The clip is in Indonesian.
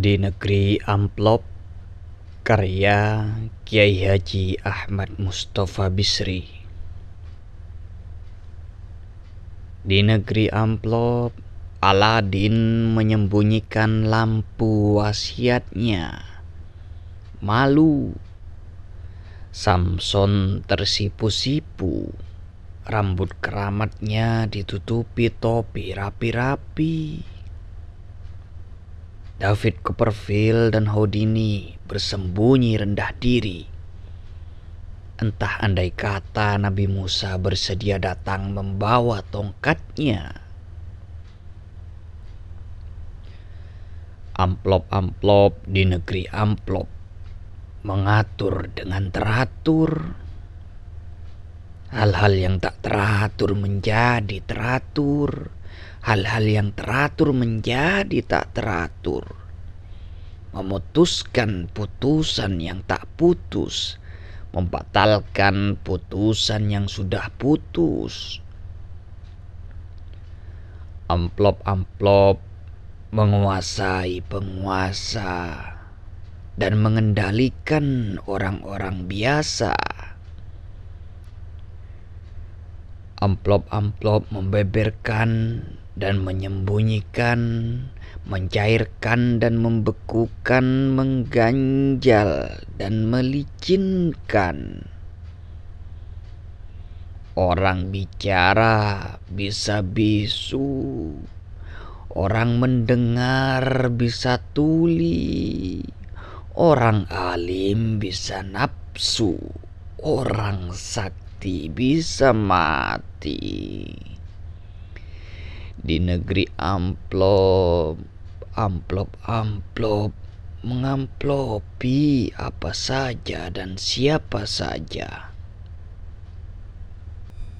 di negeri amplop karya Kiai Haji Ahmad Mustafa Bisri. Di negeri amplop Aladin menyembunyikan lampu wasiatnya. Malu. Samson tersipu-sipu. Rambut keramatnya ditutupi topi rapi-rapi David Copperfield dan Houdini bersembunyi rendah diri. Entah andai kata Nabi Musa bersedia datang membawa tongkatnya. Amplop-amplop di negeri amplop mengatur dengan teratur. Hal-hal yang tak teratur menjadi teratur hal-hal yang teratur menjadi tak teratur. Memutuskan putusan yang tak putus, membatalkan putusan yang sudah putus. Amplop-amplop menguasai penguasa dan mengendalikan orang-orang biasa. Amplop-amplop membeberkan dan menyembunyikan, mencairkan dan membekukan, mengganjal dan melicinkan. Orang bicara bisa bisu, orang mendengar bisa tuli, orang alim bisa nafsu, orang sakti bisa mati. Di negeri amplop amplop amplop mengamplopi apa saja dan siapa saja